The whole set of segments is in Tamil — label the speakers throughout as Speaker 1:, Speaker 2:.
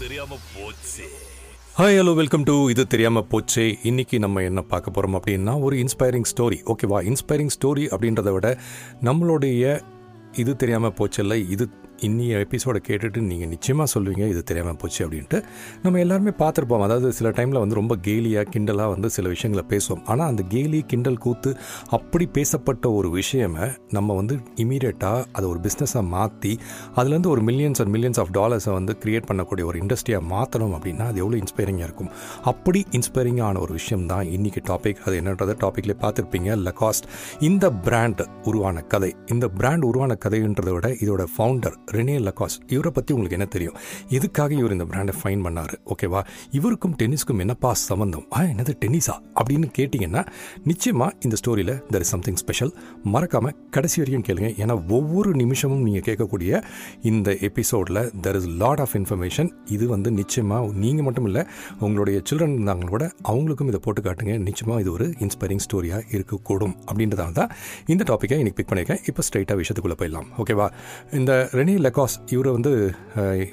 Speaker 1: தெரியாம போச்சு.
Speaker 2: ஹாய் ஹலோ வெல்கம் டு இது தெரியாமல் போச்சே. இன்னைக்கு நம்ம என்ன பார்க்க போகிறோம் அப்படின்னா ஒரு இன்ஸ்பைரிங் ஸ்டோரி ஓகேவா இன்ஸ்பைரிங் ஸ்டோரி அப்படின்றத விட நம்மளுடைய இது தெரியாமல் போச்சல்ல இது இன்னிய எபிசோடை கேட்டுட்டு நீங்கள் நிச்சயமாக சொல்லுவீங்க இது தெரியாமல் போச்சு அப்படின்ட்டு. நம்ம எல்லாருமே பார்த்துருப்போம். அதாவது சில டைமில் வந்து ரொம்ப கேலியாக கிண்டலாக வந்து சில விஷயங்களை பேசுவோம். ஆனால் அந்த கேலி கிண்டல் கூத்து அப்படி பேசப்பட்ட ஒரு விஷயமை நம்ம வந்து இமீடியட்டாக அதை ஒரு பிஸ்னஸாக மாற்றி அதுலேருந்து ஒரு மில்லியன்ஸ் அண்ட் மில்லியன்ஸ் ஆஃப் டாலர்ஸை வந்து கிரியேட் பண்ணக்கூடிய ஒரு இண்டஸ்ட்ரியாக மாற்றணும் அப்படின்னா அது எவ்வளோ இன்ஸ்பைரிங்காக இருக்கும். அப்படி இன்ஸ்பைரிங்கான ஒரு விஷயம் தான் இன்றைக்கி டாபிக் அது என்னன்றதை டாப்பிக்லேயே பார்த்துருப்பீங்க. லகாஸ்ட் இந்த பிராண்ட் உருவான கதை. இந்த பிராண்ட் உருவான கதைன்றதை விட இதோட ஃபவுண்டர் ரெனே லக்காஸ் இவரை பற்றி உங்களுக்கு என்ன தெரியும்? எதுக்காக இவர் இந்த பிராண்டை ஃபைன் பண்ணார்? ஓகேவா இவருக்கும் டென்னிஸ்க்கும் என்னப்பா சம்மந்தம் ஆ என்னது டென்னிஸா? அப்படின்னு கேட்டிங்கன்னா நிச்சயமாக இந்த ஸ்டோரியில் தெர் இஸ் சம்திங் ஸ்பெஷல் மறக்காமல் கடைசி வரைக்கும் கேளுங்க. ஏன்னா ஒவ்வொரு நிமிஷமும் நீங்கள் கேட்கக்கூடிய இந்த எபிசோடில் there is lot of information இது வந்து நிச்சயமாக நீங்கள் மட்டும் இல்லை உங்களுடைய சில்ட்ரன் இருந்தாங்க கூட அவங்களுக்கும் இதை போட்டு காட்டுங்க. நிச்சயமாக இது ஒரு இன்ஸ்பைரிங் ஸ்டோரியாக இருக்கக்கூடும். அப்படின்றதால தான் இந்த டாப்பிக்கை இன்றைக்கி பிக் பண்ணியிருக்கேன். இப்போ ஸ்ட்ரைட்டாக விஷயத்துக்குள்ளே போயிடலாம். ஓகேவா இந்த ரெனி லெகாஸ் இவரை வந்து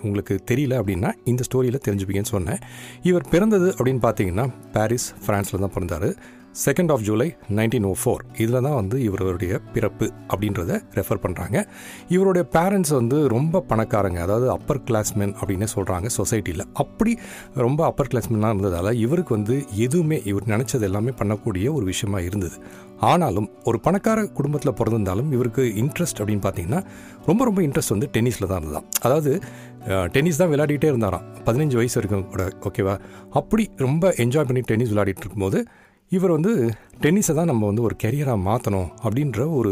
Speaker 2: உங்களுக்கு தெரியல அப்படின்னா இந்த ஸ்டோரியில் தெரிஞ்சுப்பீங்கன்னு சொன்னேன். இவர் பிறந்தது அப்படின்னு பார்த்தீங்கன்னா பாரிஸ் ஃப்ரான்ஸில் தான் பிறந்தார். Second of July nineteen O four இதில் தான் வந்து இவருடைய பிறப்பு அப்படின்றத ரெஃபர் பண்ணுறாங்க இவருடைய பேரண்ட்ஸ் வந்து ரொம்ப பணக்காரங்க அதாவது அப்பர் கிளாஸ்மேன் அப்படின்னு சொல்கிறாங்க சொசைட்டியில் அப்படி ரொம்ப அப்பர் கிளாஸ்மேனாக இருந்ததால் இவருக்கு வந்து எதுவுமே இவர் நினச்சது எல்லாமே பண்ணக்கூடிய ஒரு விஷயமா இருந்தது. ஆனாலும் ஒரு பணக்கார குடும்பத்தில் பிறந்திருந்தாலும் இவருக்கு இன்ட்ரெஸ்ட் அப்படின்னு பார்த்தீங்கன்னா ரொம்ப ரொம்ப இன்ட்ரெஸ்ட் வந்து டென்னிஸில் தான் இருந்தான் அதாவது டென்னிஸ் தான் விளையாடிட்டே இருந்தாராம். பதினஞ்சு வயசு வரைக்கும் கூட ஓகேவா அப்படி ரொம்ப என்ஜாய் பண்ணி டென்னிஸ் விளையாடிட்டு இருக்கும்போது இவர் வந்து டென்னிஸை தான் நம்ம வந்து ஒரு கெரியராக மாற்றணும் அப்படின்ற ஒரு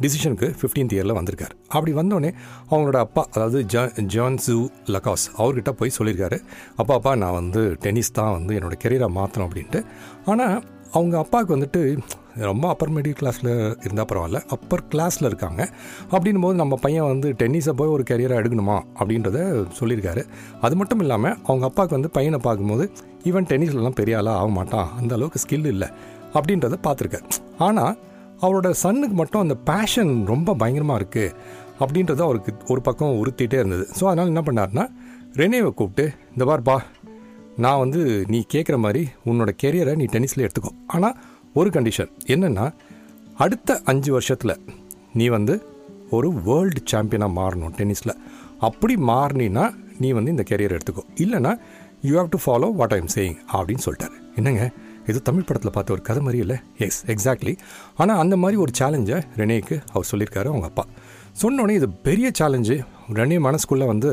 Speaker 2: டிசிஷனுக்கு 15th இயரில் வந்திருக்கார். அப்படி வந்தோடனே அவங்களோட அப்பா அதாவது ஜா ஜான் லகாஸ் அவர்கிட்ட போய் சொல்லியிருக்காரு அப்பா அப்பா நான் வந்து டென்னிஸ் தான் வந்து என்னோட கெரியராக மாற்றணும் அப்படின்ட்டு. ஆனால் அவங்க அப்பாவுக்கு வந்துட்டு ரொம்ப அப்பர் மிடில் கிளாஸில் இருந்தால் பரவாயில்ல அப்பர் கிளாஸில் இருக்காங்க. அப்படின்னும் போது நம்ம பையன் வந்து டென்னிஸை போய் ஒரு கெரியராக எடுக்கணுமா? அப்படின்றத சொல்லியிருக்காரு. அது மட்டும் இல்லாமல் அவங்க அப்பாவுக்கு வந்து பையனை பார்க்கும்போது ஈவன் டென்னிஸ்லலாம் பெரிய ஆளாக ஆக மாட்டான். அந்த அளவுக்கு ஸ்கில் இல்லை. அப்படின்றத பார்த்துருக்காரு. ஆனால் அவரோட சன்னுக்கு மட்டும் அந்த பேஷன் ரொம்ப பயங்கரமாக இருக்குது அப்படின்றத அவருக்கு ஒரு பக்கம் உறுத்திட்டே இருந்தது. ஸோ அதனால் என்ன பண்ணாருன்னா ரெனேவை கூப்பிட்டு இந்த பார்ப்பா நான் வந்து நீ கேட்குற மாதிரி உன்னோட கெரியரை நீ டென்னிஸில் எடுத்துக்கோ. ஆனால் ஒரு கண்டிஷன் என்னென்னா அடுத்த அஞ்சு வருஷத்தில் நீ வந்து ஒரு வேர்ல்டு சாம்பியனாக மாறணும் டென்னிஸில் அப்படி மாறினா நீ வந்து இந்த கெரியர் எடுத்துக்கோ. இல்லைன்னா you have to follow what I am saying அப்படின்னு சொல்லிட்டாரு. என்னங்க? இது தமிழ் படத்தில் பார்த்த ஒரு கதை மாதிரி இல்லை? எஸ் எக்ஸாக்ட்லி ஆனால் அந்த மாதிரி ஒரு சேலஞ்சை ரெனேக்கு அவர் சொல்லியிருக்காரு அவங்க அப்பா. சொன்னோடனே இது பெரிய சேலஞ்சு ரெனே மனசுக்குள்ளே வந்து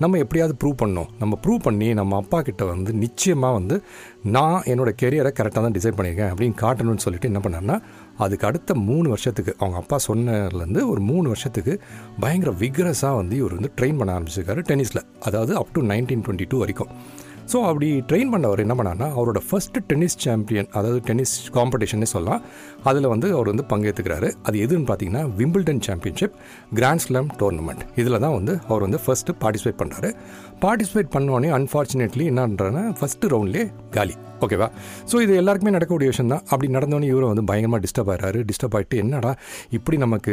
Speaker 2: நம்ம எப்படியாவது ப்ரூவ் பண்ணோம் நம்ம ப்ரூவ் பண்ணி நம்ம அப்பா கிட்ட வந்து நிச்சயமாக வந்து நான் என்னோட கெரியரை கரெக்டாக தான் டிசைட் பண்ணியிருக்கேன் அப்படின்னு காட்டணும்னு சொல்லிட்டு என்ன பண்ணார்னா அதுக்கு அடுத்த மூணு வருஷத்துக்கு அவங்க அப்பா சொன்னதுலேருந்து ஒரு மூணு வருஷத்துக்கு பயங்கர விக்ரஸாக வந்து இவர் வந்து ட்ரெயின் பண்ண ஆரம்பிச்சிருக்காரு டென்னிஸில் அதாவது up to nineteen twenty two வரைக்கும். ஸோ அப்படி ட்ரெயின் பண்ணவர் என்ன பண்ணார்னா அவரோட ஃபர்ஸ்ட் டென்னிஸ் சாம்பியன் அதாவது டென்னிஸ் காம்படிஷன்னே சொல்லலாம். அதில் வந்து அவர் வந்து பங்கேற்றுக்கிறாரு அது எதுன்னு பார்த்தீங்கன்னா Wimbledon championship grand slam tournament இதில் தான் வந்து அவர் வந்து ஃபர்ஸ்ட்டு பார்ட்டிசிபேட் பண்ணுறாரு பார்ட்டிசிபேட் பண்ணோடனே அன்ஃபார்ச்சுனேட்லி என்னன்றனா ஃபஸ்ட்டு ரவுண்ட்லேயே காலி. ஓகேவா ஸோ இது எல்லாருக்குமே நடக்கக்கூடிய விஷயம் தான். அப்படி நடந்தோடனே இவரும் வந்து பயங்கரமாக டிஸ்டர்ப் ஆகிறாரு டிஸ்டர்ப் ஆகிட்டு என்னடா இப்படி நமக்கு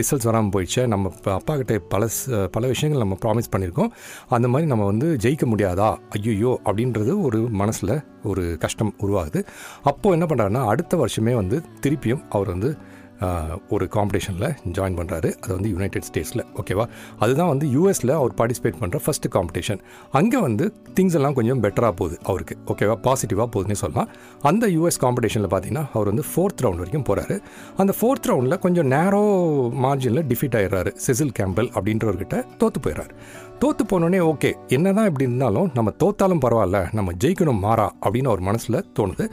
Speaker 2: ரிசல்ட்ஸ் வராமல் போயிடுச்சு? நம்ம அப்பா கிட்ட பல பல விஷயங்கள் நம்ம ப்ராமிஸ் பண்ணியிருக்கோம் அந்த மாதிரி நம்ம வந்து ஜெயிக்க முடியாதா? ஐயோ அப்படின்றது ஒரு மனசில் ஒரு கஷ்டம் உருவாகுது. அப்போது என்ன பண்ணுறாருன்னா அடுத்த வருஷமே வந்து திருப்பியும் அவர் வந்து ஒரு காம்படிஷனில் ஜாயின் பண்ணுறாரு அது வந்து யுனைடெட் ஸ்டேட்ஸில் ஓகேவா அதுதான் வந்து யூஎஸில் அவர் பார்ட்டிசிபேட் பண்ணுற ஃபஸ்ட்டு காம்படிஷன் அங்கே வந்து திங்ஸ் எல்லாம் கொஞ்சம் பெட்டராக போகுது அவருக்கு ஓகேவா பாசிட்டிவாக போகுதுன்னே சொல்லலாம். அந்த யூஎஸ் காம்படிஷனில் பார்த்தீங்கன்னா அவர் வந்து ஃபோர்த் ரவுண்ட் வரைக்கும் போகிறாரு அந்த ஃபோர்த் ரவுண்டில் கொஞ்சம் நேரோ மார்ஜினில் டிஃபீட் ஆயிடுறாரு. செசில் கேம்பல் அப்படின்றவர்கிட்ட தோற்று போயிடுறாரு. தோற்று போனோடனே ஓகே என்னதான் இப்படி இருந்தாலும் நம்ம தோத்தாலும் பரவாயில்ல நம்ம ஜெயிக்கணும் மாறா அப்படின்னு ஒரு மனசில் தோணுது.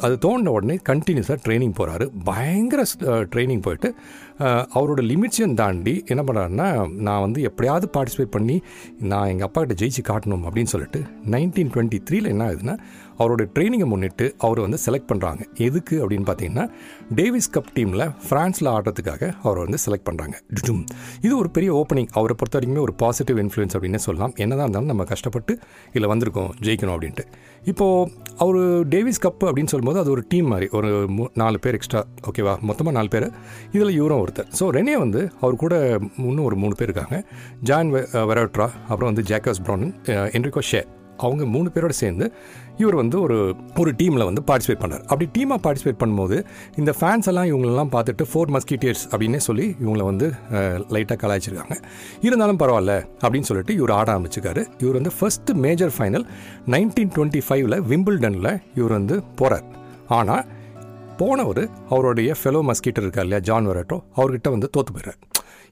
Speaker 2: அது தோணுன உடனே கண்டினியூஸாக ட்ரைனிங் போகிறாரு பயங்கர ட்ரைனிங் போயிட்டு அவரோட லிமிட்ஸையும் தாண்டி என்ன பண்ணுறாருன்னா நான் வந்து எப்படியாவது பார்ட்டிசிபேட் பண்ணி நான் எங்கள் அப்பா கிட்ட ஜெயிச்சு காட்டணும் அப்படின்னு சொல்லிட்டு நைன்டீன் டுவெண்ட்டி த்ரீல என்ன ஆகுதுன்னா அவரோட ட்ரைனிங்கை முன்னிட்டு அவர் வந்து செலக்ட் பண்ணுறாங்க எதுக்கு அப்படின்னு பார்த்தீங்கன்னா டேவிஸ் கப் டீமில் ஃப்ரான்ஸில் ஆடுறதுக்காக அவர் வந்து செலக்ட் பண்ணுறாங்க டுடும். இது ஒரு பெரிய ஓப்பனிங் அவரை பொறுத்த வரைக்குமே ஒரு பாசிட்டிவ் இன்ஃப்ளூயன்ஸ் அப்படின்னு சொல்லலாம். என்னதான் இருந்தாலும் நம்ம கஷ்டப்பட்டு இதில் வந்திருக்கோம் ஜெயிக்கணும் அப்படின்ட்டு. இப்போது அவர் டேவிஸ் கப் அப்படின்னு சொல்லும்போது அது ஒரு டீம் மாதிரி. ஒரு மூ- நாலு பேர் எக்ஸ்ட்ரா ஓகேவா மொத்தமாக நாலு பேர். இதில் இவரும் ஒருத்தர். ஸோ ரெனே வந்து அவர் கூட இன்னும் ஒரு மூணு பேர் இருக்காங்க. ஜான் வெரோட்ரா அப்புறம் வந்து ஜேக்கஸ் ப்ரௌன் என்ரிகோ ஷே அவங்க மூணு பேரோட சேர்ந்து இவர் வந்து ஒரு ஒரு டீமில் வந்து பார்ட்டிசிபேட் பண்ணார். அப்படி டீமாக பார்ட்டிசிபேட் பண்ணும்போது இந்த ஃபேன்ஸ் எல்லாம் இவங்களெல்லாம் பார்த்துட்டு ஃபோர் மஸ்கிட்டியர்ஸ் அப்படின்னே சொல்லி இவங்கள வந்து லைட்டாக கலாய்ச்சிருக்காங்க. இருந்தாலும் பரவாயில்ல அப்படின்னு சொல்லிட்டு இவர் ஆட ஆரம்பிச்சிருக்காரு. இவர் வந்து first major final nineteen twenty ஃபைவ்ல விம்பிள்டனில் இவர் வந்து போகிறார் ஆனால் போனவர் அவருடைய ஃபெலோ மஸ்கிட்டர் இருக்கார் இல்லையா ஜான் வெரட்டோ அவர்கிட்ட வந்து தோத்து போயிடுறார்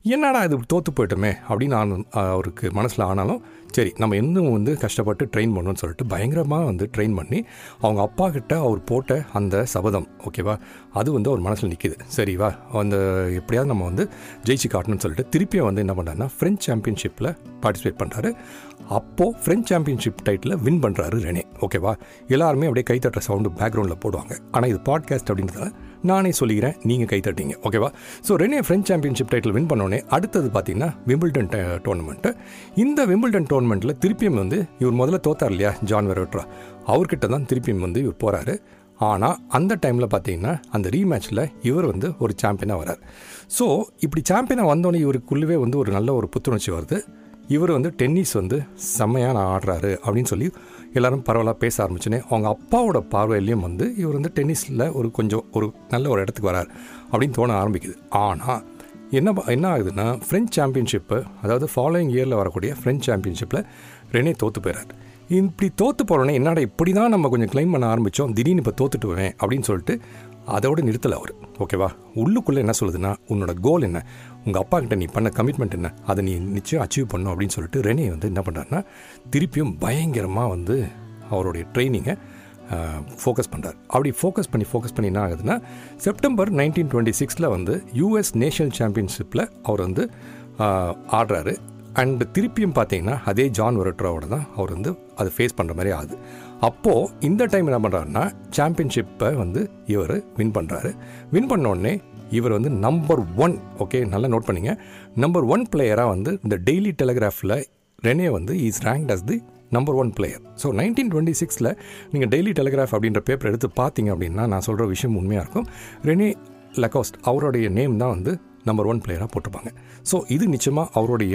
Speaker 2: என்னடா இது தோற்று போயிட்டோமே அப்படின்னு நான் அவருக்கு மனசில் ஆனாலும் சரி நம்ம இன்னும் வந்து கஷ்டப்பட்டு ட்ரெயின் பண்ணணும்னு சொல்லிட்டு பயங்கரமாக வந்து ட்ரெயின் பண்ணி அவங்க அப்பா கிட்ட அவர் போட்ட அந்த சபதம் ஓகேவா அது வந்து அவர் மனசில் நிற்கிது சரிவா அந்த எப்படியாவது நம்ம வந்து ஜெயிச்சு காட்டணும்னு சொல்லிட்டு திருப்பியும் வந்து என்ன பண்ணுறாருன்னா ஃப்ரெஞ்ச் சாம்பியன்ஷிப்பில் பார்ட்டிசிபேட் பண்ணுறாரு அப்போது ஃப்ரெஞ்ச் சாம்பியன்ஷிப் டைட்டில் வின் பண்ணுறாரு ரெனே ஓகேவா எல்லாருமே அப்படியே கைத்தட்டுற சவுண்டு பேக்ரவுண்டில் போடுவாங்க. ஆனால் இது பாட்காஸ்ட் அப்படின்றதால நானே சொல்லிக்கிறேன் நீங்கள் கைத்தட்டிங்க ஓகேவா? So René French championship title win பண்ணோடனே அடுத்தது பார்த்தீங்கன்னா விம்பிள்டன் டோர்னமெண்ட்டு இந்த விம்பிள்டன் டோர்னமெண்ட்டில் திருப்பியும் வந்து இவர் முதல்ல தோத்தார் இல்லையா ஜான் வெரோட்ரா அவர்கிட்ட தான் திருப்பியும் வந்து இவர் போகிறாரு ஆனால் அந்த டைமில் பார்த்தீங்கன்னா அந்த ரீமேட்ச்சில் இவர் வந்து ஒரு சாம்பியனாக வரார். ஸோ இப்படி சாம்பியனாக வந்தோடனே இவருக்குள்ளவே வந்து ஒரு நல்ல ஒரு புத்துணர்ச்சி வருது. இவர் வந்து டென்னிஸ் வந்து செம்மையாக நான் ஆடுறாரு அப்படின்னு சொல்லி எல்லாரும் பரவலாக பேச ஆரம்பிச்சோன்னே அவங்க அப்பாவோட பார்வையிலையும் வந்து இவர் வந்து டென்னிஸில் ஒரு கொஞ்சம் ஒரு நல்ல ஒரு இடத்துக்கு வரார் அப்படின்னு தோண ஆரம்பிக்குது. ஆனால் என்ன என்ன ஆகுதுன்னா ஃப்ரெஞ்ச் சாம்பியன்ஷிப்பு அதாவது ஃபாலோயிங் இயரில் வரக்கூடிய ஃப்ரெஞ்ச் சாம்பியன்ஷிப்பில் ரெனே தோற்று போயிறார். இப்படி தோற்று போகிறோன்னே என்னடா இப்படி தான் நம்ம கொஞ்சம் கிளைம் பண்ண ஆரம்பித்தோம் திடீர்னு இப்போ தோத்துட்டுவேன் அப்படின்னு சொல்லிட்டு அதோடு நிறுத்தலை அவர். ஓகேவா உள்ளுக்குள்ளே என்ன சொல்லுதுன்னா உன்னோட கோல் என்ன? உங்கள் அப்பா கிட்ட நீ பண்ண கமிட்மெண்ட் என்ன? அதை நீ நிச்சயம் அச்சீவ் பண்ணும் அப்படின்னு சொல்லிட்டு ரெனே வந்து என்ன பண்ணுறாருன்னா திருப்பியும் பயங்கரமாக வந்து அவருடைய ட்ரைனிங்கை ஃபோக்கஸ் பண்ணுறார் அப்படி ஃபோக்கஸ் பண்ணி ஃபோக்கஸ் பண்ணி என்ன ஆகுதுன்னா செப்டம்பர் நைன்டீன் டுவெண்ட்டி சிக்ஸில் வந்து யூஎஸ் நேஷனல் சாம்பியன்ஷிப்பில் அவர் வந்து ஆடுறாரு. அண்ட் திருப்பியும் பார்த்தீங்கன்னா அதே ஜான் வெரட்ராவோட தான் அவர் வந்து அதை ஃபேஸ் பண்ணுற மாதிரி ஆகுது. அப்போது இந்த டைம் என்ன பண்ணுறாருன்னா சாம்பியன்ஷிப்பை வந்து இவர் வின் பண்ணுறாரு வின் பண்ணோடனே இவர் வந்து நம்பர் ஒன் ஓகே நல்லா நோட் பண்ணிங்க. நம்பர் ஒன் பிளேயராக வந்து இந்த டெய்லி டெலிகிராஃபில் ரெனே வந்து is rank as the number one player so nineteen twenty சிக்ஸில் நீங்கள் டெய்லி டெலிகிராஃப் அப்படின்ற பேப்பர் எடுத்து பார்த்தீங்க அப்படின்னா நான் சொல்கிற விஷயம் உண்மையாக இருக்கும். ரெனே லக்கோஸ்ட் அவருடைய நேம் தான் வந்து நம்பர் ஒன் பிளேயராக போட்டிருப்பாங்க. ஸோ இது நிச்சயமாக அவருடைய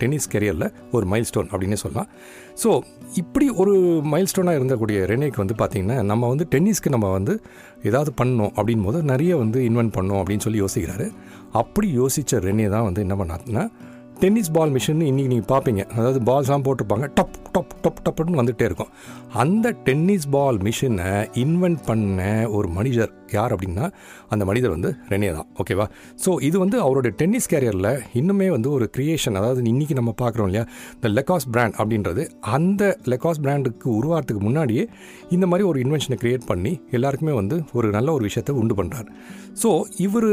Speaker 2: டென்னிஸ் கெரியரில் ஒரு மைல் ஸ்டோன் அப்படின்னே சொல்லலாம். ஸோ இப்படி ஒரு மைல் ஸ்டோனாக இருந்தக்கூடிய ரெனேக்கு வந்து பார்த்திங்கன்னா நம்ம வந்து டென்னிஸ்க்கு நம்ம வந்து ஏதாவது பண்ணணும் அப்படின் போது நிறைய வந்து இன்வென்ட் பண்ணோம் அப்படின்னு சொல்லி யோசிக்கிறாரு. அப்படி யோசித்த ரெனே தான் வந்து என்ன பண்ணாருன்னா டென்னிஸ் பால் மிஷின் இன்றைக்கி நீங்கள் பார்ப்பீங்க அதாவது பால்ஸ்லாம் போட்டிருப்பாங்க. டப் டப் டப் டப்னு வந்துகிட்டே இருக்கும். அந்த டென்னிஸ் பால் மிஷினை இன்வென்ட் பண்ண ஒரு மனிதர் யார் அப்படின்னா அந்த மனிதர் வந்து ரெனே தான். ஓகேவா ஸோ இது வந்து அவருடைய டென்னிஸ் கேரியரில் இன்னுமே வந்து ஒரு கிரியேஷன் அதாவது இன்றைக்கி நம்ம பார்க்குறோம் இல்லையா? இந்த லெக்காஸ் பிராண்ட் அப்படின்றது. அந்த லெக்காஸ் பிராண்டுக்கு உருவாகிறதுக்கு முன்னாடியே இந்த மாதிரி ஒரு இன்வென்ஷனை க்ரியேட் பண்ணி எல்லாருக்குமே வந்து ஒரு நல்ல ஒரு விஷயத்தை உண்டு பண்ணுறார் ஸோ இவர்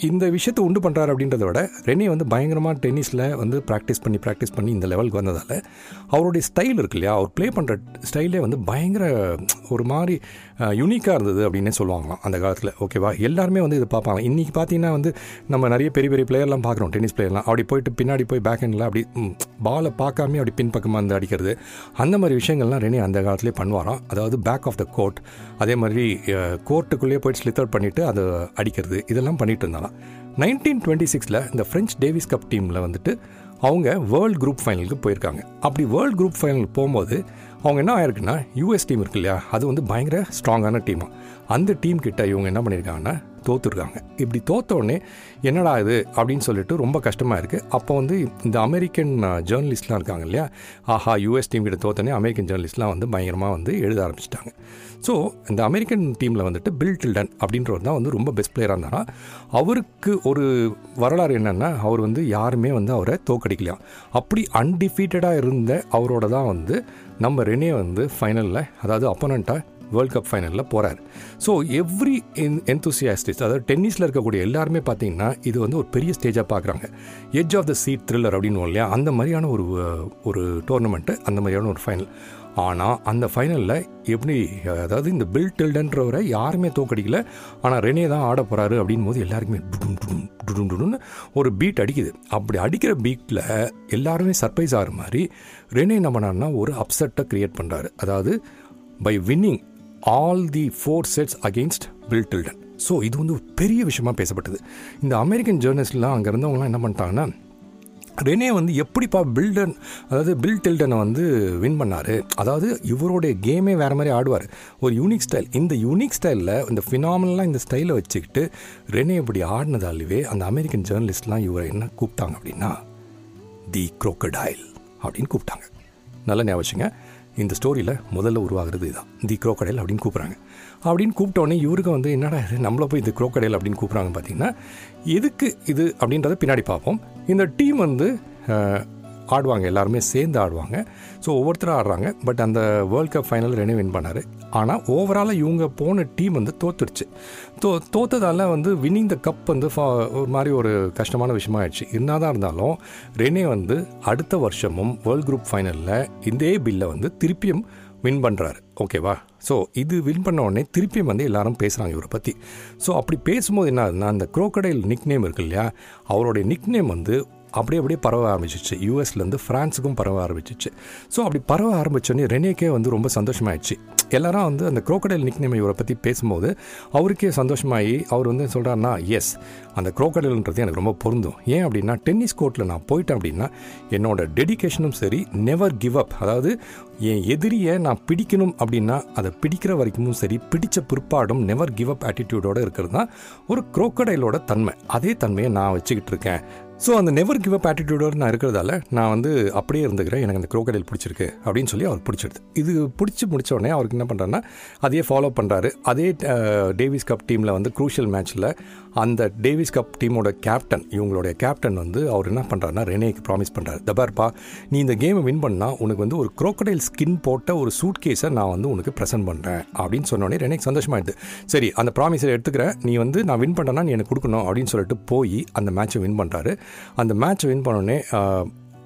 Speaker 2: இந்த விஷயத்தை உண்டு பண்ணுறாரு அப்படின்றத விட ரெனி வந்து பயங்கரமாக டென்னிஸில் வந்து ப்ராக்டிஸ் பண்ணி ப்ராக்டிஸ் பண்ணி இந்த லெவலுக்கு வந்ததால் அவருடைய ஸ்டைல் இருக்கு இல்லையா? அவர் ப்ளே பண்ணுற ஸ்டைலே வந்து பயங்கர ஒரு மாதிரி யூனிக்காக இருந்தது அப்படின்னே சொல்லுவாங்களாம் அந்த காலத்தில். ஓகேவா எல்லாருமே வந்து இது பார்ப்பாங்க. இன்றைக்கி பார்த்தீங்கன்னா வந்து நம்ம நிறைய பெரிய பெரிய பிளேயர்லாம் பார்க்குறோம் டென்னிஸ் பிளேயர்லாம் அப்படி போயிட்டு பின்னாடி போய் பேக் ஹேண்டில் அப்படி பாலை பார்க்காம அப்படி பின்பக்கமாக வந்து அடிக்கிறது. அந்த மாதிரி விஷயங்கள்லாம் ரெனே அந்த காலத்துலேயே பண்ணுவாராம். அதாவது பேக் ஆஃப் த கோர்ட் அதே மாதிரி கோர்ட்டுக்குள்ளேயே போயிட்டு ஸ்லித் அவுட் பண்ணிவிட்டு அதை அடிக்கிறது. இதெல்லாம் பண்ணிட்டு இருந்தாலாம் நைன்டீன் டுவெண்ட்டி சிக்ஸில் இந்த ஃப்ரெஞ்ச் டேவிஸ் கப் டீமில் வந்துட்டு அவங்க வேர்ல்டு குரூப் ஃபைனலுக்கு போயிருக்காங்க. அப்படி வேர்ல்டு குரூப் ஃபைனலுக்கு போகும்போது அவங்க என்ன ஆயிருக்குன்னா யூஎஸ் டீம் இருக்கு இல்லையா? அது வந்து பயங்கர ஸ்ட்ராங்கான டீம் அந்த டீம் கிட்ட இவங்க என்ன பண்ணியிருக்காங்கன்னா தோத்துருக்காங்க. இப்படி தோத்தோடனே என்னடா இது? அப்படின்னு சொல்லிட்டு ரொம்ப கஷ்டமாக இருக்குது அப்போ வந்து இந்த அமெரிக்கன் ஜேர்னலிஸ்ட்லாம் இருக்காங்க இல்லையா? ஆஹா யூஎஸ் டீம் கிட்ட தோத்தோடனே அமெரிக்கன் ஜேர்னலிஸ்ட்லாம் வந்து பயங்கரமாக வந்து எழுத ஆரம்பிச்சிட்டாங்க. ஸோ இந்த அமெரிக்கன் டீமில் வந்துட்டு பில் டில்டன் அப்படின்றவர் தான் வந்து ரொம்ப பெஸ்ட் பிளேயராக இருந்தாரா? அவருக்கு ஒரு வரலாறு என்னென்னா அவர் வந்து யாருமே வந்து அவரை தோக்கடிக்கலையாம் அப்படி அன்டிஃபீட்டடாக இருந்த அவரோட தான் வந்து நம்ம ரெனே வந்து ஃபைனலில் அதாவது அப்போனண்ட்டாக வேர்ல்ட் கப் ஃபைனலில் போகிறார் ஸோ எவ்ரி என்தூசியாஸ்டிஸ் அதாவது டென்னிஸில் இருக்கக்கூடிய எல்லாருமே பார்த்தீங்கன்னா இது வந்து ஒரு பெரிய ஸ்டேஜாக பார்க்குறாங்க edge of the seat thriller அப்படின்னு இல்லையா? அந்த மாதிரியான ஒரு ஒரு டோர்னமெண்ட்டு அந்த மாதிரியான ஒரு ஃபைனல் ஆனால் அந்த ஃபைனலில் எப்படி அதாவது இந்த பில் டில்டன்றவரை யாருமே தோக்கடிக்கல ஆனால் ரெனே தான் ஆட போகிறாரு அப்படின் போது எல்லாருக்குமே டுடும் டுடுன்னு ஒரு பீட் அடிக்குது. அப்படி அடிக்கிற பீட்டில் எல்லாருமே சர்ப்ரைஸ் ஆகிற மாதிரி ரெனே என்ன பண்ணார்னா ஒரு அப்செட்டை க்ரியேட் பண்ணுறாரு அதாவது by winning all the four sets against Bill Tilden so இது வந்து ஒரு பெரிய விஷயமா பேசப்பட்டது. இந்த அமெரிக்கன் ஜேர்னலிஸ்ட்லாம் அங்கே இருந்தவங்களாம் என்ன பண்ணிட்டாங்கன்னா ரெனே வந்து எப்படிப்பா பில்டன் அதாவது பில் டில்டனை வந்து வின் பண்ணார்? அதாவது இவருடைய கேமே வேறு மாதிரி ஆடுவார். ஒரு யூனிக் ஸ்டைல் இந்த யூனிக் ஸ்டைலில் இந்த ஃபினாமினலாக இந்த ஸ்டைலை வச்சுக்கிட்டு ரெனே இப்படி ஆடினதாலவே அந்த அமெரிக்கன் ஜேர்னலிஸ்ட்லாம் இவரை என்ன கூப்பிட்டாங்க அப்படின்னா தி crocodile அப்படின்னு கூப்பிட்டாங்க. நல்ல ஞாபகம் இந்த ஸ்டோரியில் முதல்ல உருவாகிறது இதுதான் தி குரோக்கடைல் அப்படின்னு கூப்பிட்றாங்க. அப்படின்னு கூப்பிட்டோடனே இவருக்கு வந்து என்னடா இது? நம்மளை போய் இந்த குரோக்கடையில் அப்படின்னு கூப்பிட்றாங்க பார்த்தீங்கன்னா எதுக்கு இது அப்படின்றத பின்னாடி பார்ப்போம். இந்த டீம் வந்து ஆடுவாங்க. எல்லாருமே சேர்ந்து ஆடுவாங்க. ஸோ ஒவ்வொருத்தரும் ஆடுறாங்க. பட் அந்த world cup final Rene win பண்ணார். ஆனால் ஓவராலாக இவங்க போன டீம் வந்து தோத்துடுச்சு தோ தோத்ததால் வந்து வின்னிங் த கப் வந்து ஃபா ஒரு மாதிரி ஒரு கஷ்டமான விஷயமா ஆயிடுச்சு. என்னதான் இருந்தாலும் ரெனே வந்து அடுத்த வருஷமும் வேர்ல்ட் குரூப் ஃபைனலில் இதே பில்லை வந்து திருப்பியும் வின் பண்ணுறாரு ஓகேவா ஸோ இது வின் பண்ண உடனே திருப்பியும் வந்து எல்லாரும் பேசுகிறாங்க இவரை பற்றி ஸோ அப்படி பேசும்போது என்ன ஆகுதுன்னா அந்த குரோக்கடைல் நிக் நேம் இருக்கு இல்லையா அவருடைய நிக் நேம் வந்து அப்படியே அப்படியே பரவ ஆரம்பிச்சிச்சு. யூஎஸ்லேருந்து ஃப்ரான்ஸுக்கும் பரவ ஆரம்பிச்சிச்சு. ஸோ அப்படி பரவ ஆரம்பித்தோடனே ரெனேக்கே வந்து ரொம்ப சந்தோஷமாயிடுச்சு. எல்லாரும் வந்து அந்த crocodile நிக்நேம் இவரை பற்றி பேசும்போது அவருக்கே சந்தோஷமாகி அவர் வந்து சொல்கிறாருன்னா எஸ் அந்த crocodileன்றது எனக்கு ரொம்ப பொருந்தும். ஏன் அப்படின்னா டென்னிஸ் கோர்ட்டில் நான் போயிட்டேன் அப்படின்னா என்னோட டெடிகேஷனும் சரி நெவர் கிவ் அப் அதாவது என் எதிரியை நான் பிடிக்கணும் அப்படின்னா அதை பிடிக்கிற வரைக்கும் சரி பிடித்த பிற்பாடும் நெவர் கிவ் அப் ஆட்டிடியூடோடு இருக்கிறது தான் ஒரு குரோக்கடைலோட தன்மை. அதே தன்மையை நான் வச்சுக்கிட்டு இருக்கேன். ஸோ அந்த நெவர் கிவ் அப் ஆட்டிடியூடோடு நான் இருக்கிறதால நான் வந்து அப்படியே இருந்துக்கிறேன். எனக்கு அந்த குரோக்கடையில் பிடிச்சிருக்கு அப்படின்னு சொல்லி அவர் பிடிச்சிடுது இது பிடிச்சி முடிச்ச உடனே அவருக்கு என்ன பண்ணுறாருன்னா அதையே ஃபாலோ பண்ணுறாரு அதே டேவிஸ் கப் டீமில் வந்து க்ரூஷியல் மேட்ச்சில் அந்த டேவிஸ் கப் டீமோட கேப்டன் இவங்களுடைய கேப்டன் வந்து அவர் என்ன பண்ணுறாருன்னா ரெனேக்கு ப்ராமிஸ் பண்ணுறாரு தபார்ப்பா நீ இந்த கேமை வின் பண்ணால் உனக்கு வந்து ஒரு குரோக்கடைல் ஸ்கின் போட்ட ஒரு சூட் கேஸை நான் வந்து உனக்கு ப்ரெசென்ட் பண்ணுறேன் அப்படின்னு சொன்னோடனே ரெனேக் சந்தோஷமாயிடுது. சரி அந்த ப்ராமிஸை எடுத்துக்கிறேன். நீ வந்து நான் வின் பண்ணேன்னா நீ எனக்கு கொடுக்கணும். அப்படின்னு சொல்லிட்டு போய் அந்த மேட்ச்சை வின் பண்ணுறாரு அந்த மேட்ச் வின் பண்ணோடனே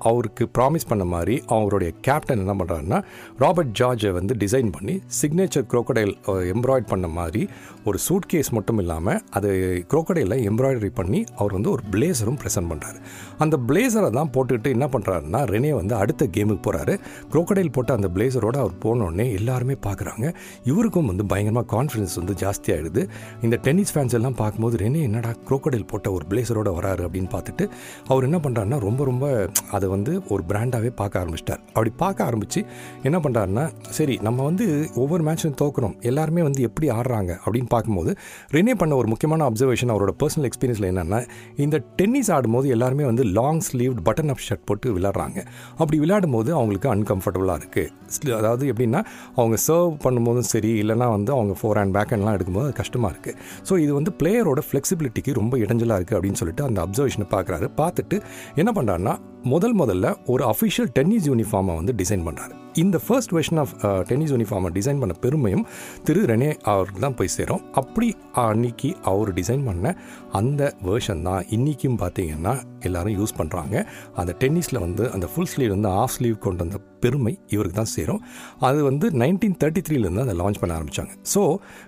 Speaker 2: அவருக்கு ப்ராமிஸ் பண்ண மாதிரி அவருடைய கேப்டன் என்ன பண்ணுறாருன்னா ராபர்ட் ஜார்ஜை வந்து டிசைன் பண்ணி சிக்னேச்சர் குரோக்கடைல் எம்ப்ராய்ட் பண்ண மாதிரி ஒரு சூட் கேஸ் மட்டும் இல்லாமல் அது குரோக்கடையில் எம்ப்ராய்டரி பண்ணி அவர் வந்து ஒரு பிளேசரும் ப்ரெசென்ட் பண்ணுறாரு அந்த பிளேசரை தான் போட்டுக்கிட்டு என்ன பண்ணுறாருன்னா ரெனே வந்து அடுத்த கேமுக்கு போகிறாரு குரோக்கடைல் போட்ட அந்த பிளேசரோடு அவர் போனோடனே எல்லாருமே பார்க்குறாங்க இவருக்கும் வந்து பயங்கரமாக கான்ஃபிடன்ஸ் வந்து ஜாஸ்தியாகிடுது இந்த டென்னிஸ் ஃபேன்ஸ் எல்லாம் பார்க்கும்போது ரெனே என்னடா crocodile போட்ட ஒரு பிளேசரோட வராரு அப்படின்னு பார்த்துட்டு அவர் என்ன பண்ணுறாருன்னா ரொம்ப ரொம்ப அதை வந்து ஒரு பிராண்டாகவே பார்க்க ஆரம்பிச்சிட்டார். அப்படி பார்க்க ஆரம்பித்து என்ன பண்ணுறாருன்னா சரி நம்ம வந்து ஒவ்வொரு மேட்சும் தோக்குறோம் எல்லாருமே வந்து எப்படி ஆடுறாங்க அப்படின்னு பார்க்கும்போது ரெனே பண்ண ஒரு முக்கியமான அப்சர்வேஷன் அவரோட பர்சனல் எக்ஸ்பீரியன்ஸில் என்னென்னா இந்த டென்னிஸ் ஆடும்போது எல்லாருமே வந்து long sleeve button up shirt போட்டு விளாட்றாங்க அப்படி விளையாடும் போது அவங்களுக்கு அன்கம்ஃபர்டபுளாக இருக்குது அதாவது எப்படின்னா அவங்க சர்வ் பண்ணும்போதும் சரி இல்லைனா வந்து அவங்க ஃபோர் ஹேண்ட் பேக் ஹேண்ட்லாம் எடுக்கும்போது அது கஷ்டமாக இருக்குது ஸோ இது வந்து பிளேயரோட ஃப்ளெக்சிபிலிட்டிக்கு ரொம்ப இடைஞ்சலாக இருக்குது அப்படின்னு சொல்லிட்டு அந்த அப்சர்வேஷனை பார்க்குறாரு. பார்த்துட்டு என்ன பண்ணுறாருன்னா முதல் முதல்ல ஒரு அஃபிஷியல் டென்னிஸ் யூனிஃபார்மை வந்து டிசைன் பண்ணுறாரு இந்த ஃபர்ஸ்ட் வெர்ஷன் ஆஃப் டென்னிஸ் யூனிஃபார்மை டிசைன் பண்ண பெருமையும் திரு ரெனே அவருக்கு தான் போய் சேரும். அப்படி அன்னைக்கு அவர் டிசைன் பண்ண அந்த வேர்ஷன் தான் இன்றைக்கும் பார்த்தீங்கன்னா எல்லாரும் யூஸ் பண்ணுறாங்க அந்த டென்னிஸில் வந்து அந்த ஃபுல் ஸ்லீவ் வந்து ஆஃப் ஸ்லீவ் கொண்டு வந்த பெருமை இவருக்கு தான் சேரும். அது வந்து நைன்டீன் தேர்ட்டி த்ரீலேருந்து அதை லான்ச் பண்ண ஆரம்பித்தாங்க ஸோ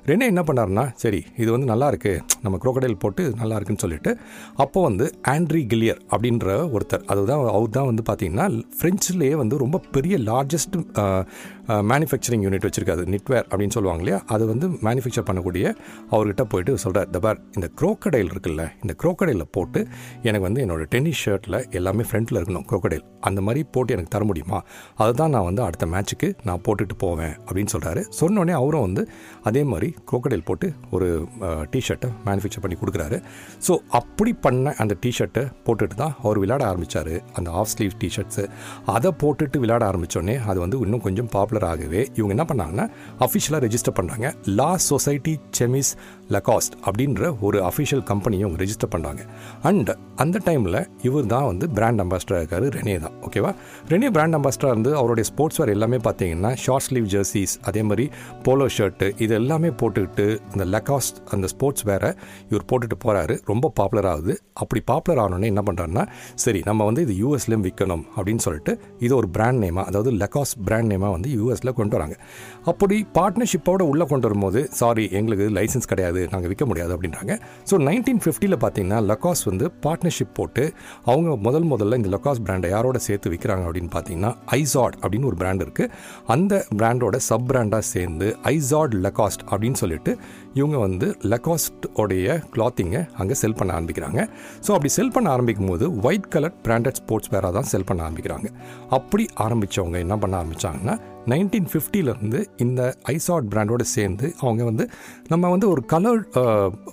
Speaker 2: ரெனே என்ன பண்ணாருன்னா சரி இது வந்து நல்லாயிருக்கு நம்ம crocodile போட்டு நல்லா இருக்குன்னு சொல்லிட்டு அப்போ வந்து ஆண்ட்ரி கில்லியர் அப்படின்ற ஒருத்தர் அதுதான் அவர் தான் வந்து பார்த்தீங்கன்னா ஃப்ரெஞ்சிலேயே வந்து ரொம்ப பெரிய லார்ஜஸ்ட் uh, மேனுஃபேக்சரிங் யூனிட் வச்சிருக்காது நிட்வேர் அப்படின்னு சொல்லுவாங்க இல்லையா? அது வந்து மேனுஃபேக்சர் பண்ணக்கூடிய அவர்கிட்ட போயிட்டு சொல்கிறார் தபார் இந்த குரோக்கடைல் இருக்குல்ல இந்த crocodile போட்டு எனக்கு வந்து என்னோட டென்னிஸ் ஷர்ட்டில் எல்லாமே ஃப்ரண்ட்டில் இருக்கணும் குரோக்கடைல் அந்த மாதிரி போட்டு எனக்கு தர முடியுமா? அதுதான் நான் வந்து அடுத்த மேட்ச்சுக்கு நான் போட்டுட்டு போவேன் அப்படின்னு சொல்கிறாரு சொன்னோடனே அவரும் வந்து அதே மாதிரி குரோக்கடைல் போட்டு ஒரு டிஷர்ட்டை மேனுஃபேக்சர் பண்ணி கொடுக்குறாரு. ஸோ அப்படி பண்ண அந்த டிஷர்ட்டை போட்டுட்டு தான் அவர் விளையாட ஆரம்பித்தார் அந்த ஆஃப் ஸ்லீவ் டிஷர்ட்ஸு அதை போட்டுட்டு விளையாட ஆரம்பித்தோடனே அது வந்து இன்னும் கொஞ்சம் பாப்புலர் ஆகவே இவங்க என்ன பண்ணாங்கன்னா அஃபிஷியலாக ரெஜிஸ்டர் பண்ணுறாங்க லா சொசைட்டி செமிஸ் லகாஸ்ட் அப்படின்ற ஒரு அஃபிஷியல் கம்பெனியை அவங்க ரெஜிஸ்டர் பண்ணுறாங்க அண்ட் அந்த டைமில் இவர் தான் வந்து பிராண்ட் அம்பாஸ்டராக இருக்கார் ரெனே தான். ஓகேவா ரெனே பிராண்ட் அம்பாஸ்டராக இருந்து அவருடைய ஸ்போர்ட்ஸ் வேர் எல்லாமே பார்த்தீங்கன்னா ஷார்ட் ஸ்லீவ் ஜெர்சிஸ் அதே மாதிரி போலோ ஷர்ட்டு இது எல்லாமே போட்டுக்கிட்டு அந்த லெக்காஸ்ட் அந்த ஸ்போர்ட்ஸ் வேரை இவர் போட்டுட்டு போகிறாரு ரொம்ப பாப்புலர் ஆகுது. அப்படி பாப்புலர் ஆனோடனே என்ன பண்ணுறாருன்னா சரி நம்ம வந்து இது யூஎஸ்லேயும் விற்கணும் அப்படின்னு சொல்லிட்டு இது ஒரு பிராண்ட் நேமாக அதாவது லெக்காஸ் பிராண்ட் நேமாக வந்து யூ யூஎஸில் கொண்டு வராங்க. அப்படி பார்ட்னர்ஷிப்போட உள்ளே கொண்டு வரும்போது சாரி எங்களுக்கு லைசன்ஸ் கிடையாது நாங்கள் விற்க முடியாது அப்படின்றாங்க. ஸோ நைன்டீன் ஃபிஃப்டியில் பார்த்தீங்கன்னா லக்காஸ் வந்து பார்ட்னர்ஷிப் போட்டு அவங்க முதல் முதல்ல இந்த லக்காஸ் பிராண்டை யாரோட சேர்த்து விற்கிறாங்க அப்படின்னு பார்த்தீங்கன்னா ஐசாட் அப்படின்னு ஒரு பிராண்ட் இருக்குது அந்த பிராண்டோட சப் பிராண்டாக சேர்ந்து ஐசாட் லக்காஸ்ட் அப்படின்னு சொல்லிட்டு இவங்க வந்து லக்காஸ்டோடைய கிளாத்திங்கை அங்கே செல் பண்ண ஆரம்பிக்கிறாங்க. ஸோ அப்படி செல் பண்ண ஆரம்பிக்கும் போது ஒயிட் கலர் பிராண்டட் ஸ்போர்ட்ஸ் வேராக தான் செல் பண்ண ஆரம்பிக்கிறாங்க. அப்படி ஆரம்பித்தவங்க என்ன பண்ண ஆரம்பித்தாங்கன்னா நைன்டீன் ஃபிஃப்டிலேருந்து இந்த ஐசாட் பிராண்டோட சேர்ந்து அவங்க வந்து நம்ம வந்து ஒரு கலர்ட்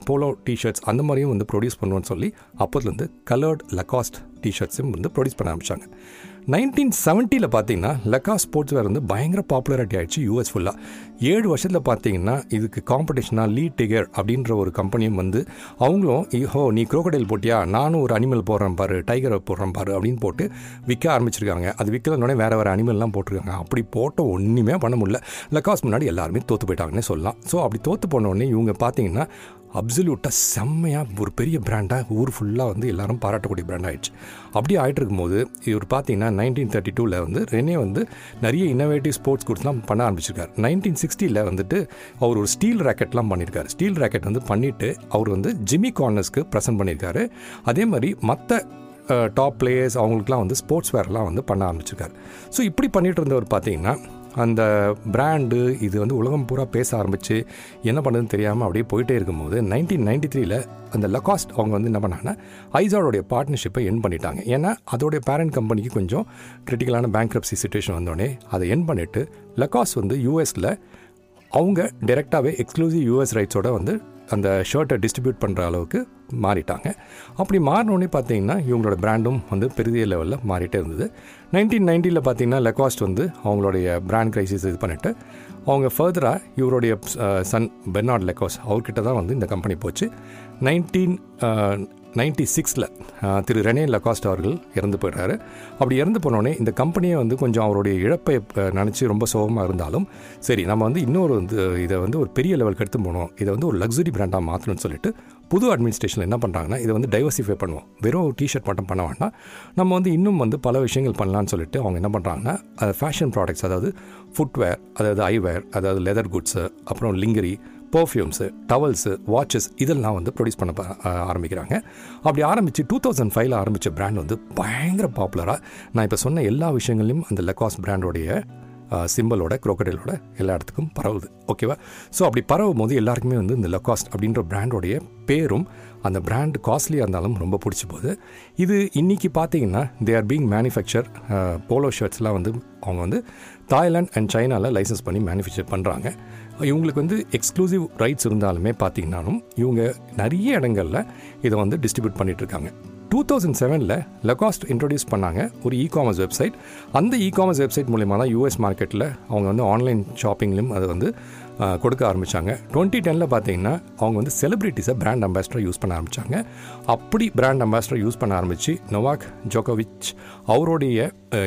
Speaker 2: போலோ டிஷர்ட்ஸ் அந்த மாதிரியும் வந்து ப்ரொடியூஸ் பண்ணுவோன்னு சொல்லி அப்போதுலேருந்து கலர்ட் லக்காஸ்ட் டிஷர்ட்ஸும் வந்து ப்ரொடியூஸ் பண்ண ஆரம்பித்தாங்க நைன்டீன் செவன்ட்டியில் பார்த்தீங்கன்னா லெக்கா ஸ்போர்ட்ஸ் வேறு வந்து பயங்கர பாப்புலரிட்டி ஆகிடுச்சு யூஎஸ் ஃபுல்லாக ஏழு வருஷத்தில் பார்த்தீங்கன்னா இதுக்கு காம்படிஷனாக லீ டிகர் அப்படின்ற ஒரு கம்பெனியும் வந்து அவங்களும் ஹோ நீ குரோக்கடைல் போட்டியா? நானும் ஒரு அனிமல் போடுறேன் பாரு டைகரை போடுறேன் பாரு அப்படின்னு போட்டு விற்க ஆரம்பிச்சிருக்காங்க. அது விற்கலன்னொடனே வேறு வேறு அனிமல்லாம் போட்டிருக்காங்க. அப்படி போட்ட ஒன்றுமே பண்ண முடியல. லக்காஸ் முன்னாடி எல்லாருமே தோற்று போயிட்டாங்கன்னே சொல்லலாம். ஸோ அப்படி தோற்று போனோடனே இவங்க பார்த்தீங்கன்னா அப்சல்யூட்டாக செம்மையாக ஒரு பெரிய பிராண்டாக ஊர் ஃபுல்லாக வந்து எல்லாரும் பாராட்டக்கூடிய பிராண்ட் ஆகிடுச்சு அப்படி ஆகிட்டு இருக்கும்போது இவர் பார்த்தீங்கன்னா நைன்டீன் தேர்ட்டி டூவில் வந்து ரெனே வந்து நிறைய இன்னோவேட்டிவ் ஸ்போர்ட்ஸ் குட்ஸ்லாம் பண்ண ஆரம்பிச்சிருக்காரு. நைன்டீன் சிக்ஸ்டியில் வந்துட்டு அவர் ஒரு ஸ்டீல் ராக்கெட்லாம் பண்ணியிருக்காரு ஸ்டீல் ராக்கெட் வந்து பண்ணிவிட்டு அவர் வந்து ஜிம்மி கார்னர்ஸ்க்கு ப்ரெசென்ட் பண்ணியிருக்காரு அதே மாதிரி மற்ற டாப் பிளேயர்ஸ் அவங்களுக்குலாம் வந்து ஸ்போர்ட்ஸ் வேர்லாம் வந்து பண்ண ஆரம்பிச்சிருக்காரு. ஸோ இப்படி பண்ணிகிட்டு இருந்தவர் பார்த்தீங்கன்னா அந்த பிராண்டு இது வந்து உலகம் பூரா பேச ஆரம்பித்து என்ன பண்ணுதுன்னு தெரியாமல் அப்படியே போயிட்டே இருக்கும்போது நைன்டீன் நைன்டி த்ரீல அந்த லக்காஸ்ட் அவங்க வந்து என்ன பண்ணாங்கன்னா ஐசாரோடைய பார்ட்னர்ஷிப்பை என் பண்ணிட்டாங்க. ஏன்னா அதோடைய பேரண்ட் கம்பெனிக்கு கொஞ்சம் கிரிட்டிக்கலான பேங்க்ரப்சி சுச்சுவேஷன் வந்தோடனே அதை என் பண்ணிவிட்டு லக்காஸ் வந்து யூஎஸில் அவங்க டைரெக்டாகவே எக்ஸ்க்ளூசிவ் யூஎஸ் ரைட்ஸோட வந்து அந்த ஷர்ட்டை டிஸ்ட்ரிபியூட் பண்ணுற அளவுக்கு மாறிட்டாங்க. அப்படி மாறினோடனே பார்த்தீங்கன்னா இவங்களோட பிராண்டும் வந்து பெரிய லெவலில் மாறிட்டே இருந்தது. நைன்டீன் நைன்ட்டியில் பார்த்தீங்கன்னா லெக்காஸ்ட் வந்து அவங்களுடைய பிராண்ட் கிரைசிஸ் இது பண்ணிவிட்டு அவங்க ஃபர்தராக இவருடைய சன் பெர்னார்ட் லெக்காஸ் அவர்கிட்ட தான் வந்து இந்த கம்பெனி போச்சு. நைன்டீன் நைன்டி சிக்ஸில் திரு ரெனே லகாஸ்ட் அவர்கள் இறந்து போயிடுறாரு. அப்படி இறந்து போனோடனே இந்த கம்பெனியை வந்து கொஞ்சம் அவருடைய இழப்பை நினச்சி ரொம்ப சோகமாக இருந்தாலும் சரி நம்ம வந்து இன்னொரு வந்து இதை வந்து ஒரு பெரிய லெவலுக்கு எடுத்து போகணும் இதை வந்து ஒரு லக்ஸுரி பிராண்டாக மாற்றணும்னு சொல்லிட்டு புது அட்மினிஸ்ட்ரேஷனில் என்ன பண்ணுறாங்கன்னா இதை வந்து டைவர்சிஃபை பண்ணுவோம். வெறும் டிஷர்ட் மட்டும் பண்ண வேண்டாம். நம்ம வந்து இன்னும் வந்து பல விஷயங்கள் பண்ணலான்னு சொல்லிட்டு அவங்க என்ன பண்ணுறாங்கன்னா அது ஃபேஷன் ப்ராடக்ட்ஸ் அதாவது ஃபுட்வேர் அதாவது ஐவேர் அதாவது லெதர் குட்ஸு அப்புறம் லிங்கரி பர்ஃப்யூம்ஸு டவல்ஸு வாட்சஸ் இதெல்லாம் வந்து ப்ரொடியூஸ் பண்ண ஆரம்பிக்கிறாங்க. அப்படி ஆரம்பித்து டூ தௌசண்ட் ஃபைவ்ல ஆரம்பித்த பிராண்ட் வந்து பயங்கர பாப்புலராக நான் இப்போ சொன்ன எல்லா விஷயங்களையும் அந்த லெக்காஸ் பிராண்டோடைய சிம்பிளோட குரோக்கடைலோட எல்லா இடத்துக்கும் பரவுது. ஓகேவா ஸோ அப்படி பரவும் போது எல்லாருக்குமே வந்து இந்த லெக்காஸ்ட் அப்படின்ற பிராண்டோடைய பேரும் அந்த பிராண்ட் காஸ்ட்லியாக இருந்தாலும் ரொம்ப பிடிச்சி போகுது. இது இன்றைக்கி பார்த்தீங்கன்னா they are being manufacture polo ஷர்ட்ஸ்லாம் வந்து அவங்க வந்து தாய்லாந்து அண்ட் சைனாவில் லைசன்ஸ் பண்ணி மேனுஃபேக்சர் பண்ணுறாங்க இவங்களுக்கு வந்து எக்ஸ்க்ளூசிவ் ரைட்ஸ் இருந்தாலுமே பார்த்தீங்கன்னாலும் இவங்க நிறைய இடங்களில் இதை வந்து டிஸ்ட்ரிபியூட் பண்ணிகிட்ருக்காங்க டூ தௌசண்ட் செவனில் லெகாஸ்ட் இன்ட்ரடியூஸ் பண்ணாங்க ஒரு இ காமர்ஸ் வெப்சைட் அந்த இ காமர்ஸ் வெப்சைட் மூலிமா தான் யூஎஸ் மார்க்கெட்டில் அவங்க வந்து ஆன்லைன் ஷாப்பிங்லையும் அதை வந்து கொடுக்க ஆரம்பித்தாங்க டுவெண்ட்டி டெனில் பார்த்தீங்கன்னா அவங்க வந்து செலிப்ரிட்டிஸை பிராண்ட் அம்பாஸ்டர் யூஸ் பண்ண ஆரம்பித்தாங்க அப்படி பிராண்ட் அம்பாஸ்டர் யூஸ் பண்ண ஆரம்பித்து நொவாக் ஜோகோவிச் அவருடைய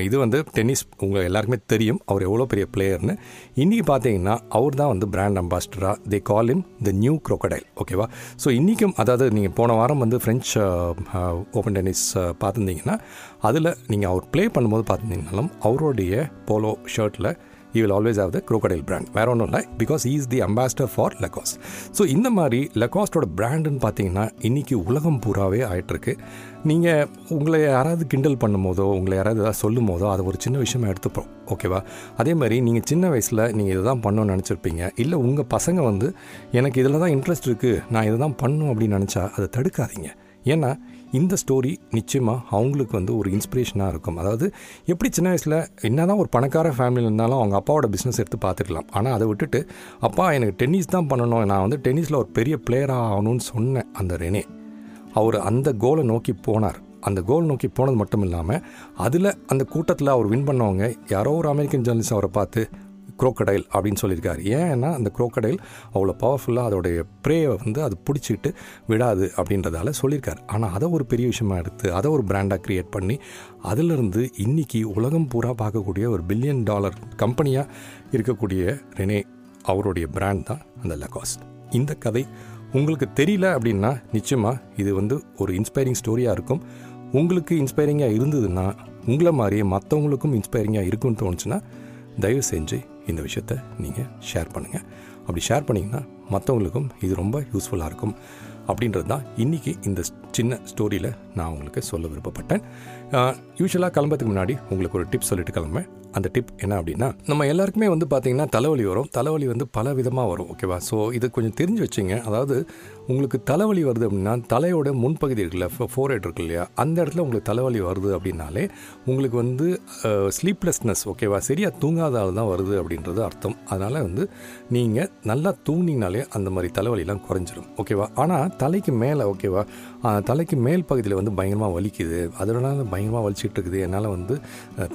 Speaker 2: இது வந்து டென்னிஸ் உங்கள் எல்லாருக்குமே தெரியும் அவர் எவ்வளோ பெரிய பிளேயர்னு இன்றைக்கி பார்த்தீங்கன்னா அவர் தான் வந்து brand அம்பாஸ்டராக they call him the new crocodile ஓகேவா ஸோ இன்றைக்கும் அதாவது நீங்கள் போன வாரம் வந்து ஃப்ரெஞ்ச் ஓப்பன் டென்னிஸ் பார்த்துருந்தீங்கன்னா அதில் நீங்கள் அவர் ப்ளே பண்ணும்போது பார்த்துருந்தீங்கனாலும் அவருடைய polo ஷர்ட்டில் you will always have the crocodile brand வேற ஒன்றும் இல்லை. Because is the ambassador for Lacoste so இந்த மாதிரி லெகாஸ்டோட பிராண்டுன்னு பார்த்தீங்கன்னா இன்றைக்கி உலகம் பூராவே ஆகிட்டுருக்கு நீங்கள் உங்களை யாராவது கிண்டல் பண்ணும் போதோ உங்களை யாராவது ஏதாவது சொல்லும் போதோ அதை ஒரு சின்ன விஷயமா எடுத்துப்போம். ஓகேவா அதே மாதிரி நீங்கள் சின்ன வயசில் நீங்கள் இதை தான் பண்ணணும்னு நினச்சிருப்பீங்க. இல்லை உங்கள் பசங்க வந்து எனக்கு இதில் தான் இன்ட்ரெஸ்ட் இருக்குது நான் இதை தான் பண்ணணும் அப்படின்னு நினச்சா அதை தடுக்காதீங்க. ஏன்னா இந்த ஸ்டோரி நிச்சயமாக அவங்களுக்கு வந்து ஒரு இன்ஸ்பிரேஷனாக இருக்கும். அதாவது எப்படி சின்ன வயசில் என்ன தான் ஒரு பணக்கார ஃபேமிலியில் இருந்தாலும் அவங்க அப்பாவோட பிஸ்னஸ் எடுத்து பார்த்துக்கலாம். ஆனால் அதை விட்டுட்டு அப்பா எனக்கு டென்னிஸ் தான் பண்ணணும். நான் வந்து டென்னிஸில் ஒரு பெரிய பிளேயராக ஆகணும்னு சொன்னேன் அந்த ரெனே. அவர் அந்த கோலை நோக்கி போனார். அந்த கோல் நோக்கி போனது மட்டும் இல்லாமல் அதில் அந்த கூட்டத்தில் அவர் வின் பண்ணவங்க யாரோ ஒரு அமெரிக்கன் ஜேர்னலிஸ்ட் அவரை பார்த்து குரோக்கடைல் அப்படின்னு சொல்லியிருக்காரு. ஏன்னா அந்த குரோக்கடைல் அவ்வளோ பவர்ஃபுல்லாக அதோடைய ப்ரேயை வந்து அது பிடிச்சிட்டு விடாது அப்படின்றதால சொல்லியிருக்காரு. ஆனால் அதை ஒரு பெரிய விஷயமாக எடுத்து அதை ஒரு பிராண்டாக க்ரியேட் பண்ணி அதிலிருந்து இன்றைக்கி உலகம் பூரா பார்க்கக்கூடிய ஒரு பில்லியன் டாலர் கம்பெனியாக இருக்கக்கூடிய ரெனே அவருடைய பிராண்ட் தான் அந்த லக்காஸ்ட் இந்த கதை உங்களுக்கு தெரியல அப்படின்னா நிச்சயமாக இது வந்து ஒரு இன்ஸ்பைரிங் ஸ்டோரியாக இருக்கும். உங்களுக்கு இன்ஸ்பைரிங்காக இருந்ததுன்னா உங்களை மாதிரியே மற்றவங்களுக்கும் இன்ஸ்பைரிங்காக இருக்குன்னு தோணுச்சுன்னா தயவு செஞ்சு இந்த விஷயத்த நீங்கள் ஷேர் பண்ணுங்கள் அப்படி ஷேர் பண்ணிங்கன்னா மற்றவங்களுக்கும் இது ரொம்ப யூஸ்ஃபுல்லாக இருக்கும். அப்படின்றது தான் இன்றைக்கி இந்த சின்ன ஸ்டோரியில் நான் உங்களுக்கு சொல்ல விருப்பப்பட்டேன். யூஸ்வலாக கிளம்புறதுக்கு முன்னாடி உங்களுக்கு ஒரு டிப் சொல்லிட்டு கிளம்பேன் அந்த டிப் என்ன அப்படின்னா நம்ம எல்லாருக்குமே வந்து பார்த்திங்கன்னா தலைவலி வரும். தலைவலி வந்து பல விதமாக வரும் ஓகேவா ஸோ இது கொஞ்சம் தெரிஞ்சு வச்சுங்க. அதாவது உங்களுக்கு தலைவலி வருது அப்படின்னா தலையோட முன்பகுதி இருக்குல்ல ஃபோர் ஹெட் இருக்கு இல்லையா? அந்த இடத்துல உங்களுக்கு தலைவலி வருது அப்படின்னாலே உங்களுக்கு வந்து ஸ்லீப்லெஸ்னஸ் ஓகேவா சரியாக தூங்காதால் தான் வருது அப்படின்றது அர்த்தம். அதனால் வந்து நீங்கள் நல்லா தூங்கினீங்கனாலே அந்த மாதிரி தலைவலிலாம் குறைஞ்சிரும் ஓகேவா ஆனால் தலைக்கு மேலே ஓகேவா தலைக்கு மேல் பகுதியில் வந்து பயங்கரமாக வலிக்குது. அதனால பயங்கரமாக வலிச்சிட்டு இருக்குது. என்னால் வந்து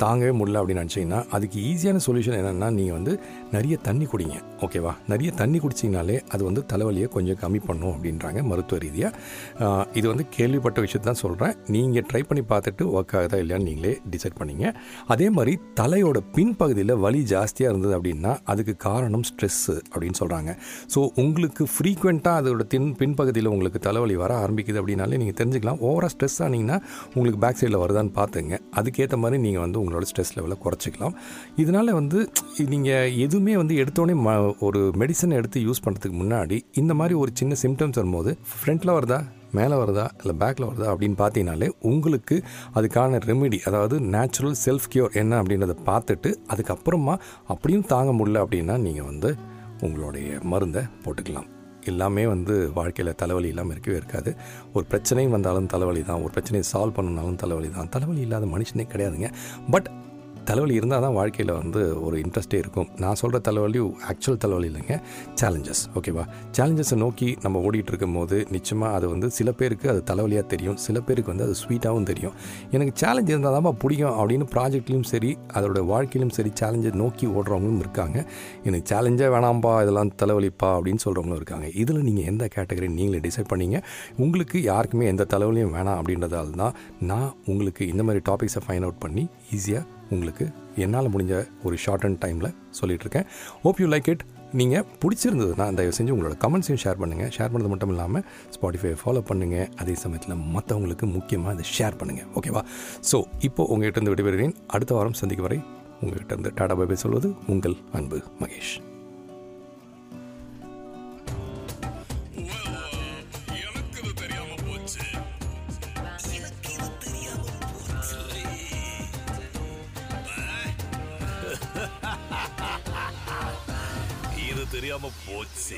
Speaker 2: தாங்கவே முடியல அப்படின்னு நினச்சிங்கன்னா அதுக்கு ஈஸியான சொல்யூஷன் என்னென்னா நீங்கள் வந்து நிறைய தண்ணி குடிங்க. ஓகேவா நிறைய தண்ணி குடிச்சிங்கனாலே அது வந்து தலைவலியை கொஞ்சம் கம்மி பண்ணும் அப்படின்றாங்க மருத்துவ ரீதியாக இது வந்து கேள்விப்பட்ட விஷயத்தை தான் சொல்கிறேன் நீங்கள் ட்ரை பண்ணி பார்த்துட்டு ஒர்க் ஆகுதா இல்லையான்னு நீங்களே டிசைட் பண்ணிங்க. அதே மாதிரி தலையோட பின்பகுதியில் வலி ஜாஸ்தியாக இருந்தது அப்படின்னா அதுக்கு காரணம் ஸ்ட்ரெஸ்ஸு அப்படின்னு சொல்கிறாங்க ஸோ உங்களுக்கு ஃப்ரீக்வெண்ட்டாக அதோட தின் பின்பகுதியில் உங்களுக்கு தலைவலி வர ஆரம்பிக்குது அப்படின்னு அப்படின்னாலே நீங்கள் தெரிஞ்சுக்கலாம். ஓவராக ஸ்ட்ரெஸ் ஆனீங்கன்னா உங்களுக்கு பேக் சைடில் வருதான்னு பார்த்துங்க அதுக்கேற்ற மாதிரி நீங்கள் வந்து உங்களோட ஸ்ட்ரெஸ் லெவலை குறைச்சிக்கலாம். இதனால் வந்து நீங்கள் எதுவுமே வந்து எடுத்தோடனே ம ஒரு மெடிசன் எடுத்து யூஸ் பண்ணுறதுக்கு முன்னாடி இந்த மாதிரி ஒரு சின்ன சிம்டம்ஸ் வரும்போது ஃப்ரண்ட்டில் வருதா? மேலே வருதா? இல்லை பேக்கில் வருதா? அப்படின்னு பார்த்தீங்கனாலே உங்களுக்கு அதுக்கான ரெமிடி அதாவது நேச்சுரல் செல்ஃப் கியூர் என்ன அப்படின்றத பார்த்துட்டு அதுக்கப்புறமா அப்படியும் தாங்க முடியல அப்படின்னா நீங்கள் வந்து உங்களுடைய மருந்தை போட்டுக்கலாம். எல்லாமே வந்து வாழ்க்கையில் தலைவலி இல்லாமல் இருக்கவே இருக்காது. ஒரு பிரச்சனையும் வந்தாலும் தலைவலி தான் ஒரு பிரச்சனையை சால்வ் பண்ணனாலும் தலைவலி தான். தலைவலி இல்லாத மனுஷனே கிடையாதுங்க. பட் தலைவலி இருந்தால் தான் வாழ்க்கையில் வந்து ஒரு இன்ட்ரெஸ்ட்டே இருக்கும். நான் சொல்கிற தலைவலி ஆக்சுவல் தலைவலி இல்லைங்க சேலஞ்சஸ் ஓகேவா சேலஞ்சஸை நோக்கி நம்ம ஓடிட்டு இருக்கும் போது நிச்சயமாக அது வந்து சில பேருக்கு அது தலைவலியாக தெரியும் சில பேருக்கு வந்து அது ஸ்வீட்டாகவும் தெரியும். எனக்கு சேலஞ்ச் இருந்தால் தான் பிடிக்கும் அப்படின்னு ப்ராஜெக்ட்லேயும் சரி அதோடய வாழ்க்கையிலும் சரி சேலஞ்சை நோக்கி ஓடுறவங்களும் இருக்காங்க. எனக்கு சேலஞ்சே வேணாம்ப்பா இதெல்லாம் தலைவலிப்பா அப்படின்னு சொல்கிறவங்களும் இருக்காங்க. இதில் நீங்கள் எந்த கேட்டகரி நீங்களே டிசைட் பண்ணீங்க? உங்களுக்கு யாருக்குமே எந்த தலைவலியும் வேணாம் அப்படின்றதால தான் நான் உங்களுக்கு இந்த மாதிரி டாபிக்ஸை ஃபைண்ட் அவுட் பண்ணி ஈஸியாக உங்களுக்கு என்னால் முடிஞ்ச ஒரு ஷார்ட் அண்ட் டைமில் சொல்லிகிட்ருக்கேன் ஹோப் யூ லைக் இட் நீங்கள் பிடிச்சிருந்ததுன்னா தயவு செஞ்சு உங்களோட கமெண்ட்ஸையும் ஷேர் பண்ணுங்கள் ஷேர் பண்ணது மட்டும் இல்லாமல் ஸ்பாட்டிஃபை ஃபாலோ பண்ணுங்கள் அதே சமயத்தில் மற்றவங்களுக்கு முக்கியமாக அதை ஷேர் பண்ணுங்கள் ஓகேவா ஸோ இப்போது உங்கள்கிட்ட இருந்து விடைபெறுகிறேன். அடுத்த வாரம் சந்திக்கும் வரை உங்கள்கிட்ட இருந்து டாடா பாபே சொல்வது உங்கள் அன்பு மகேஷ்.
Speaker 1: இது தெரியாம போச்சு